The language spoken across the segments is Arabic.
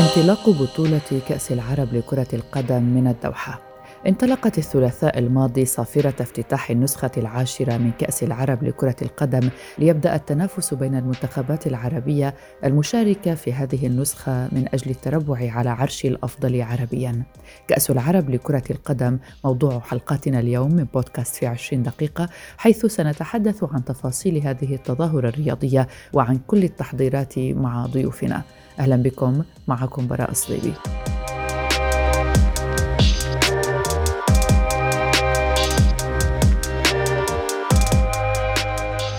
انطلاق بطولة كأس العرب لكرة القدم من الدوحة. انطلقت الثلاثاء الماضي صافرة افتتاح النسخة العاشرة من كأس العرب لكرة القدم ليبدأ التنافس بين المنتخبات العربية المشاركة في هذه النسخة من أجل التربع على عرش الأفضل عربيا. كأس العرب لكرة القدم موضوع حلقاتنا اليوم من بودكاست في عشرين دقيقة حيث سنتحدث عن تفاصيل هذه التظاهرة الرياضية وعن كل التحضيرات مع ضيوفنا. أهلا بكم معكم براء الصليبي.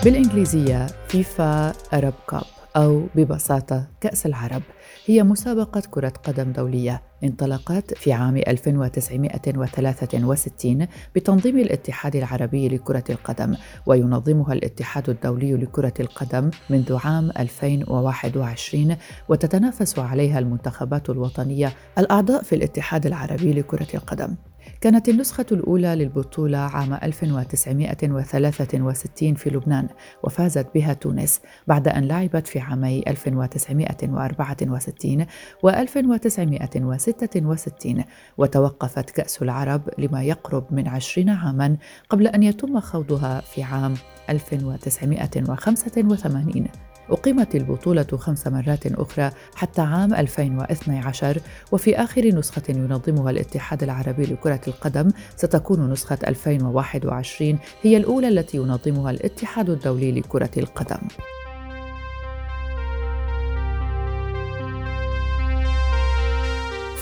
بالإنجليزية فيفا أرب كاب أو ببساطة كأس العرب هي مسابقة كرة قدم دولية انطلقت في عام 1963 بتنظيم الاتحاد العربي لكرة القدم وينظمها الاتحاد الدولي لكرة القدم منذ عام 2021 وتتنافس عليها المنتخبات الوطنية الأعضاء في الاتحاد العربي لكرة القدم. كانت النسخة الأولى للبطولة عام 1963 في لبنان وفازت بها تونس بعد أن لعبت في عامي 1964 و 1966 وتوقفت كأس العرب لما يقرب من عشرين عاما قبل أن يتم خوضها في عام 1985 أقيمت البطولة خمس مرات أخرى حتى عام 2012 وفي آخر نسخة ينظمها الاتحاد العربي لكرة القدم ستكون نسخة 2021 هي الأولى التي ينظمها الاتحاد الدولي لكرة القدم.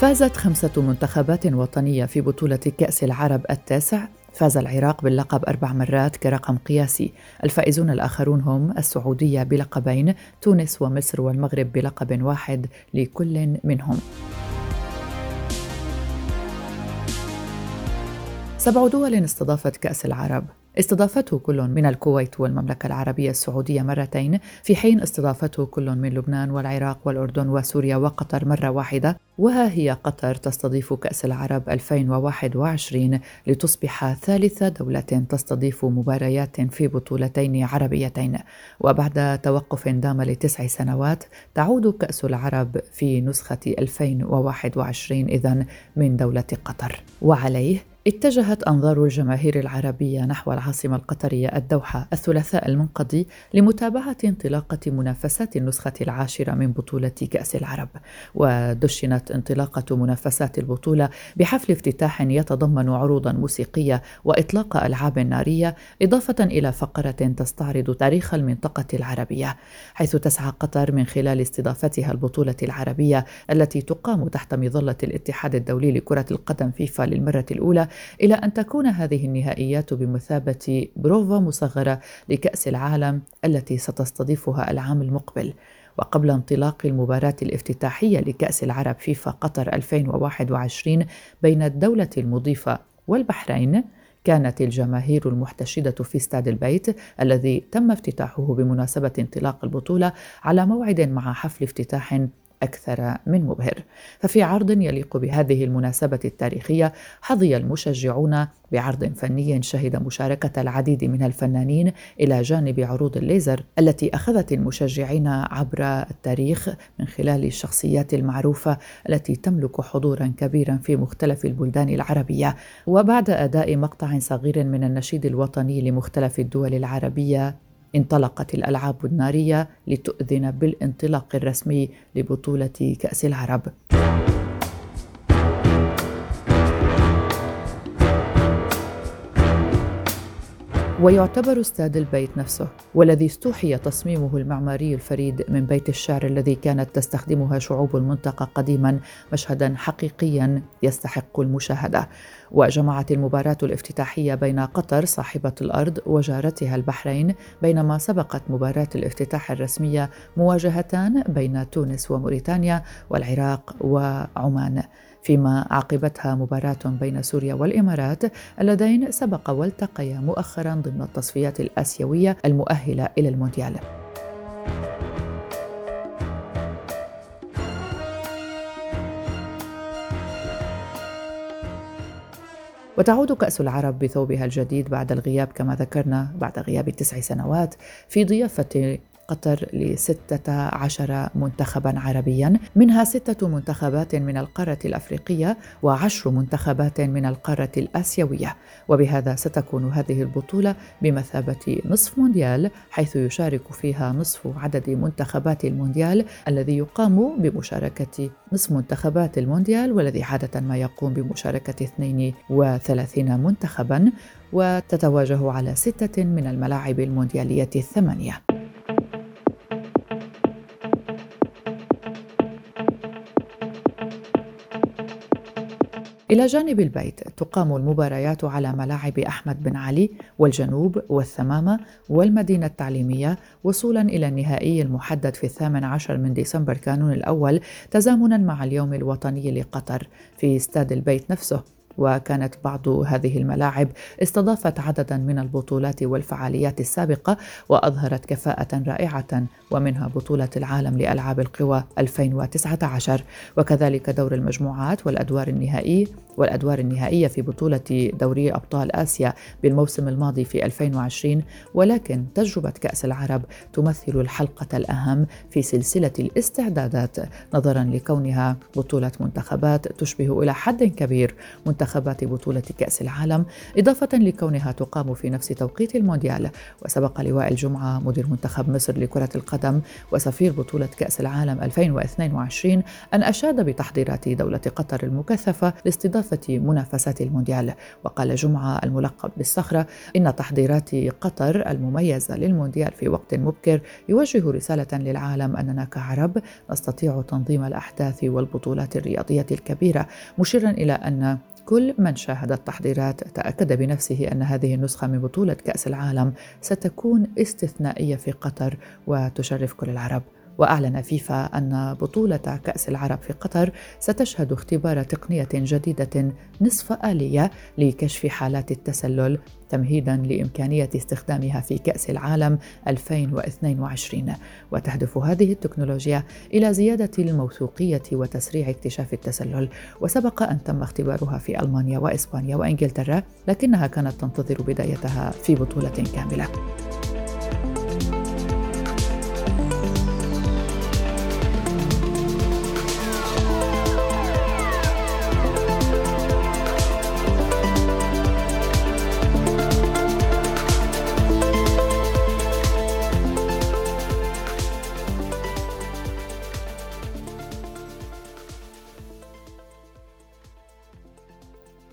فازت خمسة منتخبات وطنية في بطولة كأس العرب التاسع فاز العراق باللقب أربع مرات كرقم قياسي. الفائزون الآخرون هم السعودية بلقبين تونس ومصر والمغرب بلقب واحد لكل منهم. سبع دول استضافت كأس العرب. استضافته كل من الكويت والمملكة العربية السعودية مرتين في حين استضافته كل من لبنان والعراق والأردن وسوريا وقطر مرة واحدة. وها هي قطر تستضيف كأس العرب 2021 لتصبح ثالث دولة تستضيف مباريات في بطولتين عربيتين. وبعد توقف دام لتسع سنوات تعود كأس العرب في نسخة 2021 إذن من دولة قطر. وعليه اتجهت أنظار الجماهير العربية نحو العاصمة القطرية الدوحة الثلاثاء المنقضي لمتابعة انطلاقة منافسات النسخة العاشرة من بطولة كأس العرب. ودشنت انطلاقة منافسات البطولة بحفل افتتاح يتضمن عروضا موسيقية وإطلاق ألعاب نارية إضافة إلى فقرة تستعرض تاريخ المنطقة العربية حيث تسعى قطر من خلال استضافتها البطولة العربية التي تقام تحت مظلة الاتحاد الدولي لكرة القدم فيفا للمرة الأولى إلى أن تكون هذه النهائيات بمثابة بروفا مصغرة لكأس العالم التي ستستضيفها العام المقبل. وقبل انطلاق المباراة الافتتاحية لكأس العرب فيفا قطر 2021 بين الدولة المضيفة والبحرين كانت الجماهير المحتشدة في استاد البيت الذي تم افتتاحه بمناسبة انطلاق البطولة على موعد مع حفل افتتاح أكثر من مبهر. ففي عرض يليق بهذه المناسبة التاريخية حظي المشجعون بعرض فني شهد مشاركة العديد من الفنانين إلى جانب عروض الليزر التي أخذت المشجعين عبر التاريخ من خلال الشخصيات المعروفة التي تملك حضورا كبيرا في مختلف البلدان العربية. وبعد أداء مقطع صغير من النشيد الوطني لمختلف الدول العربية انطلقت الألعاب النارية لتؤذن بالانطلاق الرسمي لبطولة كأس العرب. ويعتبر استاد البيت نفسه والذي استوحي تصميمه المعماري الفريد من بيت الشعر الذي كانت تستخدمها شعوب المنطقة قديما مشهدا حقيقيا يستحق المشاهدة. وجمعت المباراة الافتتاحية بين قطر صاحبة الأرض وجارتها البحرين بينما سبقت مباراة الافتتاح الرسمية مواجهتان بين تونس وموريتانيا والعراق وعمان. فيما عقبتها مباراة بين سوريا والإمارات اللذين سبق والتقيا مؤخرا ضمن التصفيات الآسيوية المؤهلة إلى المونديال. وتعود كأس العرب بثوبها الجديد بعد الغياب كما ذكرنا بعد غياب تسع سنوات في ضيافة قطر لستة عشر منتخبا عربيا منها ستة منتخبات من القارة الأفريقية وعشر منتخبات من القارة الآسيوية. وبهذا ستكون هذه البطولة بمثابة نصف مونديال حيث يشارك فيها نصف عدد منتخبات المونديال الذي يقام بمشاركة نصف منتخبات المونديال والذي عادة ما يقوم بمشاركة 32 منتخبا وتتواجه على ستة من الملاعب المونديالية الثمانية. إلى جانب البيت تقام المباريات على ملاعب أحمد بن علي والجنوب والثمامة والمدينة التعليمية وصولا إلى النهائي المحدد في الثامن عشر من ديسمبر كانون الأول تزامنا مع اليوم الوطني لقطر في استاد البيت نفسه. وكانت بعض هذه الملاعب استضافت عددا من البطولات والفعاليات السابقة وأظهرت كفاءة رائعة ومنها بطولة العالم لألعاب القوى 2019 وكذلك دور المجموعات والأدوار النهائي والأدوار النهائية في بطولة دوري أبطال آسيا بالموسم الماضي في 2020 ولكن تجربة كأس العرب تمثل الحلقة الأهم في سلسلة الاستعدادات نظرا لكونها بطولة منتخبات تشبه إلى حد كبير. منتخبات بطولة كأس العالم إضافة لكونها تقام في نفس توقيت المونديال. وسبق لواء الجمعة مدير منتخب مصر لكرة القدم وسفير بطولة كأس العالم 2022 أن أشاد بتحضيرات دولة قطر المكثفة لاستضافة منافسات المونديال. وقال جمعة الملقب بالصخرة إن تحضيرات قطر المميزة للمونديال في وقت مبكر يوجه رسالة للعالم أننا كعرب نستطيع تنظيم الأحداث والبطولات الرياضية الكبيرة مشيرا إلى أن كل من شاهد التحضيرات تأكد بنفسه أن هذه النسخة من بطولة كأس العالم ستكون استثنائية في قطر وتشرف كل العرب. وأعلن فيفا أن بطولة كأس العرب في قطر ستشهد اختبار تقنية جديدة نصف آلية لكشف حالات التسلل تمهيدا لإمكانية استخدامها في كأس العالم 2022 وتهدف هذه التكنولوجيا إلى زيادة الموثوقية وتسريع اكتشاف التسلل. وسبق أن تم اختبارها في ألمانيا وإسبانيا وإنجلترا لكنها كانت تنتظر بدايتها في بطولة كاملة.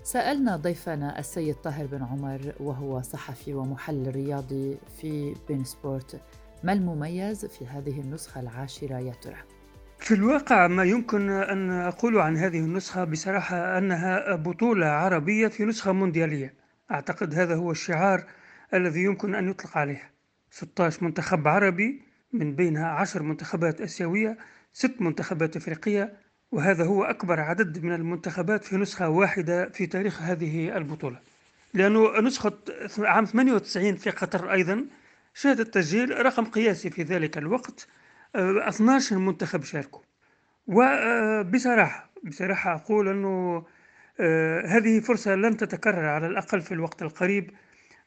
سألنا ضيفنا السيد طاهر بن عمر وهو صحفي ومحلل رياضي في بين سبورت ما المميز في هذه النسخة العاشرة يا ترى؟ في الواقع ما يمكن أن أقول عن هذه النسخة بصراحة أنها بطولة عربية في نسخة مونديالية أعتقد هذا هو الشعار الذي يمكن أن يطلق عليه 16 منتخب عربي من بينها 10 منتخبات آسيوية ست منتخبات أفريقية وهذا هو أكبر عدد من المنتخبات في نسخة واحدة في تاريخ هذه البطولة. لأنه نسخة عام 98 في قطر أيضا شهدت تسجيل رقم قياسي في ذلك الوقت 12 آه، منتخب شاركوا. وبصراحة بصراحة أقول أنه آه، هذه فرصة لن تتكرر على الأقل في الوقت القريب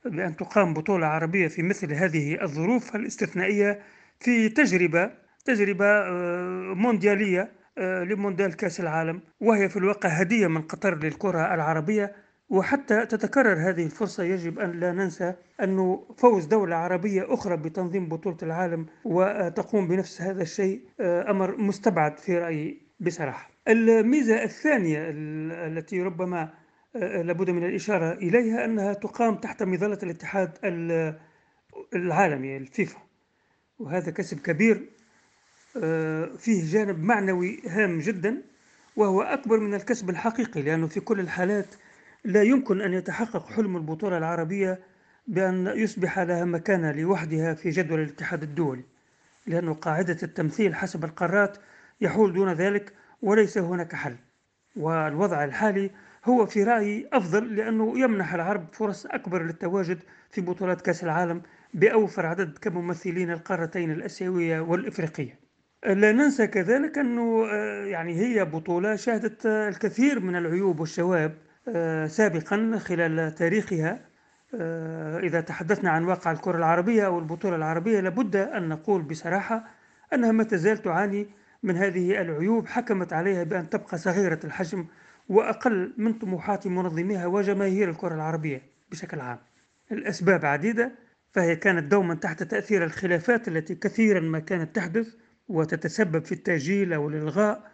بأن تقام بطولة عربية في مثل هذه الظروف الاستثنائية في تجربة تجربة آه، مونديالية لمونديال كأس العالم وهي في الواقع هدية من قطر للكرة العربية وحتى تتكرر هذه الفرصة يجب أن لا ننسى أنه فوز دولة عربية أخرى بتنظيم بطولة العالم وتقوم بنفس هذا الشيء آه، أمر مستبعد في رأيي بصراحة. الميزة الثانية التي ربما آه، لابد من الإشارة إليها أنها تقام تحت مظلة الاتحاد العالمي الفيفا وهذا كسب كبير آه، فيه جانب معنوي هام جدا وهو أكبر من الكسب الحقيقي لأنه في كل الحالات لا يمكن أن يتحقق حلم البطولة العربية بأن يصبح لها مكانة لوحدها في جدول الاتحاد الدولي لأن قاعدة التمثيل حسب القارات يحول دون ذلك وليس هناك حل. والوضع الحالي هو في رأيي أفضل لأنه يمنح العرب فرص أكبر للتواجد في بطولات كأس العالم بأوفر عدد كممثلين القارتين الأسيوية والإفريقية. لا ننسى كذلك أنه آه، يعني هي بطولة شهدت الكثير من العيوب والشواب آه، سابقا خلال تاريخها. آه، إذا تحدثنا عن واقع الكرة العربية أو البطولة العربية لابد أن نقول بصراحة أنها ما تزال تعاني من هذه العيوب حكمت عليها بأن تبقى صغيرة الحجم وأقل من طموحات منظميها وجماهير الكرة العربية بشكل عام. الأسباب عديدة فهي كانت دوما تحت تأثير الخلافات التي كثيرا ما كانت تحدث. وتتسبب في التأجيل أو الإلغاء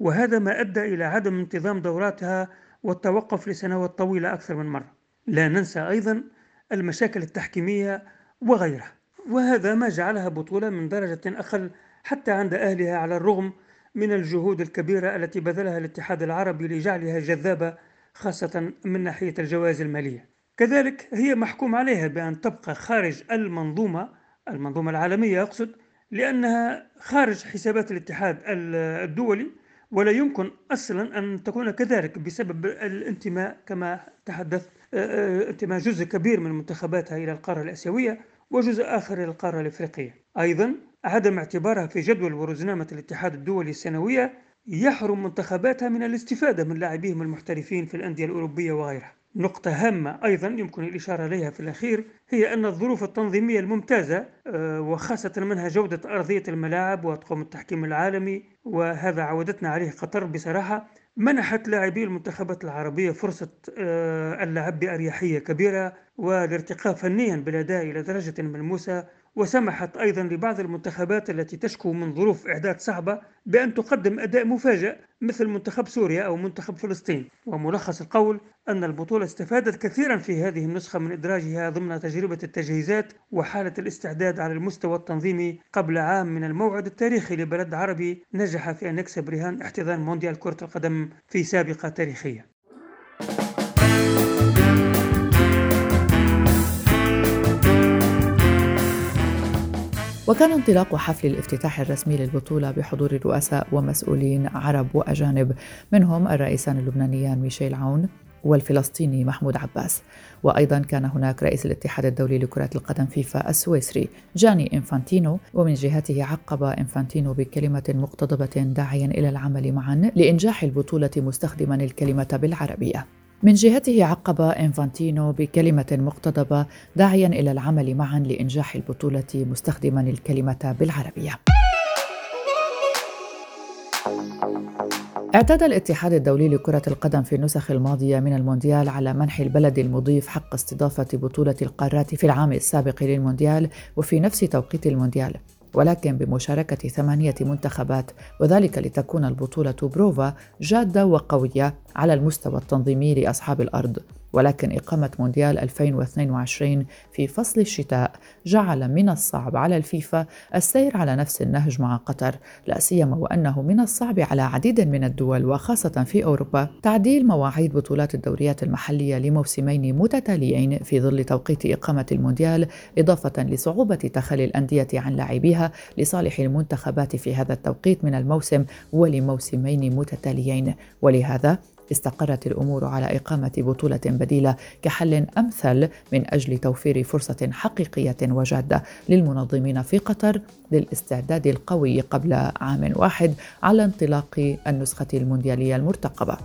وهذا ما أدى إلى عدم انتظام دوراتها والتوقف لسنوات طويلة أكثر من مرة. لا ننسى أيضا المشاكل التحكيمية وغيرها. وهذا ما جعلها بطولة من درجة أقل حتى عند أهلها على الرغم من الجهود الكبيرة التي بذلها الاتحاد العربي لجعلها جذابة خاصة من ناحية الجوائز المالية. كذلك هي محكوم عليها بأن تبقى خارج المنظومة المنظومة العالمية أقصد لأنها خارج حسابات الاتحاد الدولي ولا يمكن أصلا أن تكون كذلك بسبب الانتماء كما تحدثت انتماء جزء كبير من منتخباتها إلى القارة الآسيوية وجزء آخر إلى القارة الإفريقية. أيضا عدم اعتبارها في جدول ورزنامة الاتحاد الدولي السنوية يحرم منتخباتها من الاستفادة من لاعبيهم المحترفين في الأندية الأوروبية وغيرها. نقطة هامة أيضا يمكن الإشارة إليها في الأخير هي أن الظروف التنظيمية الممتازة آه، وخاصة منها جودة أرضية الملاعب وطقم التحكيم العالمي وهذا عودتنا عليه قطر بصراحة. منحت لاعبي المنتخبات العربية فرصة آه، اللعب بأريحية كبيرة والارتقاء فنيا بالأداء إلى درجة ملموسة. وسمحت أيضا لبعض المنتخبات التي تشكو من ظروف إعداد صعبة بأن تقدم أداء مفاجئ مثل منتخب سوريا أو منتخب فلسطين. وملخص القول أن البطولة استفادت كثيرا في هذه النسخة من إدراجها ضمن تجربة التجهيزات وحالة الاستعداد على المستوى التنظيمي قبل عام من الموعد التاريخي لبلد عربي نجح في أن يكسب رهان احتضان مونديال كرة القدم في سابقة تاريخية. وكان انطلاق حفل الافتتاح الرسمي للبطولة بحضور رؤساء ومسؤولين عرب وأجانب منهم الرئيسان اللبنانيان ميشيل عون والفلسطيني محمود عباس. وأيضا كان هناك رئيس الاتحاد الدولي لكرة القدم فيفا السويسري جاني إنفانتينو ومن جهته عقب إنفانتينو بكلمة مقتضبة داعيا إلى العمل معا لإنجاح البطولة مستخدما الكلمة بالعربية. من جهته عقب إنفانتينو بكلمة مقتضبة داعيا إلى العمل معا لإنجاح البطولة مستخدما الكلمة بالعربية. اعتاد الاتحاد الدولي لكرة القدم في النسخ الماضية من المونديال على منح البلد المضيف حق استضافة بطولة القارات في العام السابق للمونديال وفي نفس توقيت المونديال ولكن بمشاركة ثمانية منتخبات وذلك لتكون البطولة بروفا جادة وقوية على المستوى التنظيمي لأصحاب الأرض. ولكن إقامة مونديال 2022 في فصل الشتاء جعل من الصعب على الفيفا السير على نفس النهج مع قطر لا سيما وأنه من الصعب على عديد من الدول وخاصة في أوروبا تعديل مواعيد بطولات الدوريات المحلية لموسمين متتاليين في ظل توقيت إقامة المونديال إضافة لصعوبة تخلي الأندية عن لاعبيها لصالح المنتخبات في هذا التوقيت من الموسم ولموسمين متتاليين. ولهذا استقرت الأمور على إقامة بطولة بديلة كحل أمثل من أجل توفير فرصة حقيقية وجادة للمنظمين في قطر للاستعداد القوي قبل عام واحد على انطلاق النسخة المونديالية المرتقبة.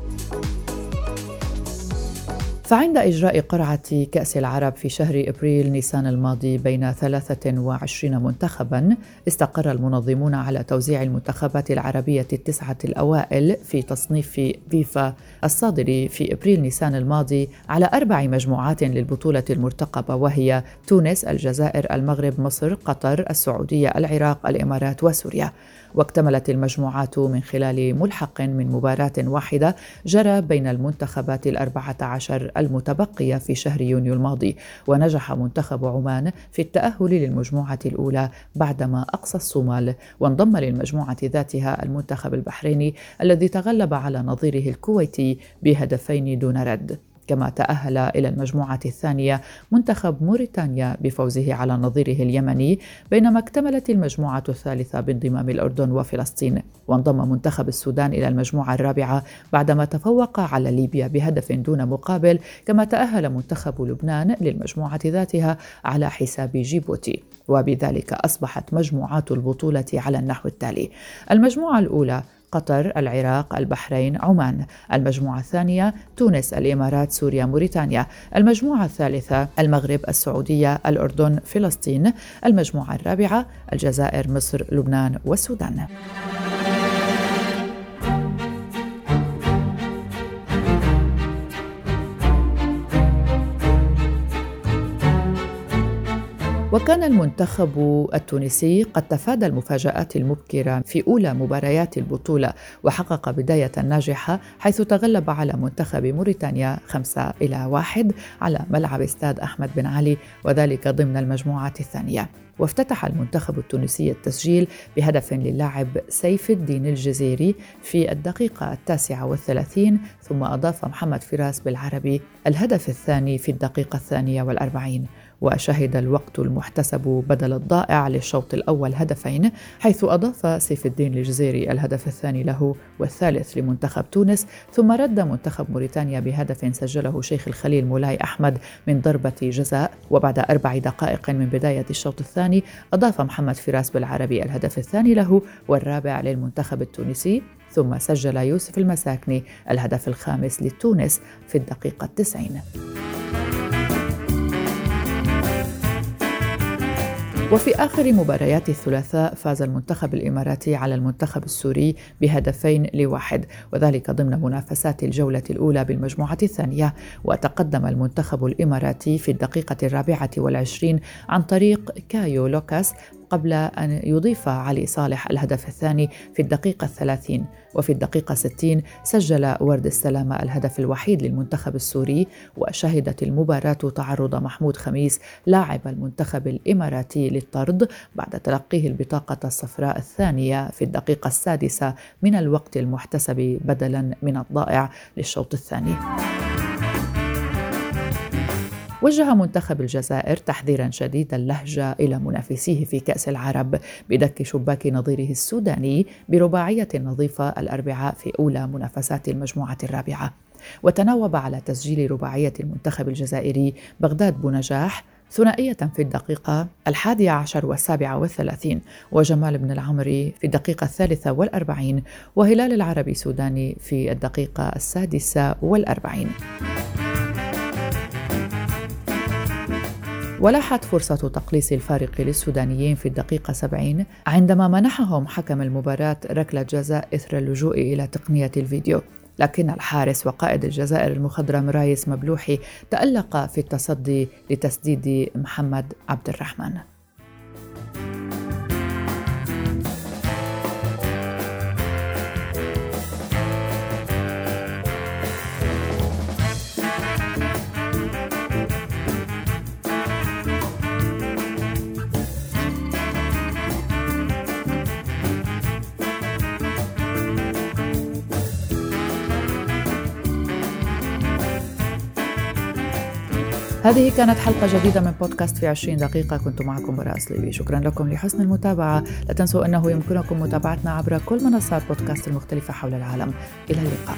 فعند إجراء قرعة كأس العرب في شهر إبريل نيسان الماضي بين 23 منتخبا استقر المنظمون على توزيع المنتخبات العربية التسعة الأوائل في تصنيف فيفا الصادر في إبريل نيسان الماضي على أربع مجموعات للبطولة المرتقبة وهي تونس، الجزائر، المغرب، مصر، قطر، السعودية، العراق، الإمارات وسوريا. واكتملت المجموعات من خلال ملحق من مباراة واحدة جرى بين المنتخبات الأربعة عشر المتبقية في شهر يونيو الماضي. ونجح منتخب عمان في التأهل للمجموعة الأولى بعدما أقصى الصومال. وانضم للمجموعة ذاتها المنتخب البحريني الذي تغلب على نظيره الكويتي بهدفين دون رد. كما تأهل إلى المجموعة الثانية منتخب موريتانيا بفوزه على نظيره اليمني بينما اكتملت المجموعة الثالثة بانضمام الأردن وفلسطين وانضم منتخب السودان إلى المجموعة الرابعة بعدما تفوق على ليبيا بهدف دون مقابل كما تأهل منتخب لبنان للمجموعة ذاتها على حساب جيبوتي. وبذلك أصبحت مجموعات البطولة على النحو التالي. المجموعة الأولى قطر العراق البحرين عمان. المجموعة الثانية تونس الإمارات سوريا موريتانيا. المجموعة الثالثة المغرب السعودية الأردن فلسطين. المجموعة الرابعة الجزائر مصر لبنان والسودان. وكان المنتخب التونسي قد تفادى المفاجآت المبكرة في أولى مباريات البطولة وحقق بداية ناجحة حيث تغلب على منتخب موريتانيا خمسة إلى واحد على ملعب استاد أحمد بن علي وذلك ضمن المجموعة الثانية. وافتتح المنتخب التونسي التسجيل بهدف للاعب سيف الدين الجزيري في الدقيقة التاسعة والثلاثين ثم أضاف محمد فراس بالعربي الهدف الثاني في الدقيقة الثانية والأربعين. وشهد الوقت المحتسب بدل الضائع للشوط الأول هدفين حيث أضاف سيف الدين الجزيري الهدف الثاني له والثالث لمنتخب تونس ثم رد منتخب موريتانيا بهدف سجله شيخ الخليل مولاي أحمد من ضربة جزاء. وبعد أربع دقائق من بداية الشوط الثاني أضاف محمد فراس بالعربي الهدف الثاني له والرابع للمنتخب التونسي ثم سجل يوسف المساكني الهدف الخامس لتونس في الدقيقة التسعين. وفي آخر مباريات الثلاثاء فاز المنتخب الإماراتي على المنتخب السوري بهدفين لواحد وذلك ضمن منافسات الجولة الأولى بالمجموعة الثانية وتقدم المنتخب الإماراتي في الدقيقة الرابعة والعشرين عن طريق كايو لوكاس قبل أن يضيف علي صالح الهدف الثاني في الدقيقة الثلاثين وفي الدقيقة 60 سجل ورد السلامة الهدف الوحيد للمنتخب السوري وشهدت المباراة تعرض محمود خميس لاعب المنتخب الإماراتي للطرد بعد تلقيه البطاقة الصفراء الثانية في الدقيقة السادسة من الوقت المحتسب بدلا من الضائع للشوط الثاني. وجه منتخب الجزائر تحذيرا شديد اللهجة إلى منافسيه في كأس العرب بدك شباك نظيره السوداني برباعية نظيفة الأربعاء في أولى منافسات المجموعة الرابعة. وتناوب على تسجيل رباعية المنتخب الجزائري بغداد بنجاح ثنائية في الدقيقة الحادية عشر والسابعة والثلاثين وجمال بن العمري في الدقيقة الثالثة والأربعين وهلال العربي سوداني في الدقيقة السادسة والأربعين. ولاحت فرصة تقليص الفارق للسودانيين في الدقيقة 70 عندما منحهم حكم المباراة ركلة جزاء إثر اللجوء إلى تقنية الفيديو. لكن الحارس وقائد الجزائر المخضرم رايس مبلوحي تألق في التصدي لتسديد محمد عبد الرحمن. هذه كانت حلقة جديدة من بودكاست في 20 دقيقة. كنت معكم براء صليبي شكرا لكم لحسن المتابعة. لا تنسوا أنه يمكنكم متابعتنا عبر كل منصات بودكاست المختلفة حول العالم. إلى اللقاء.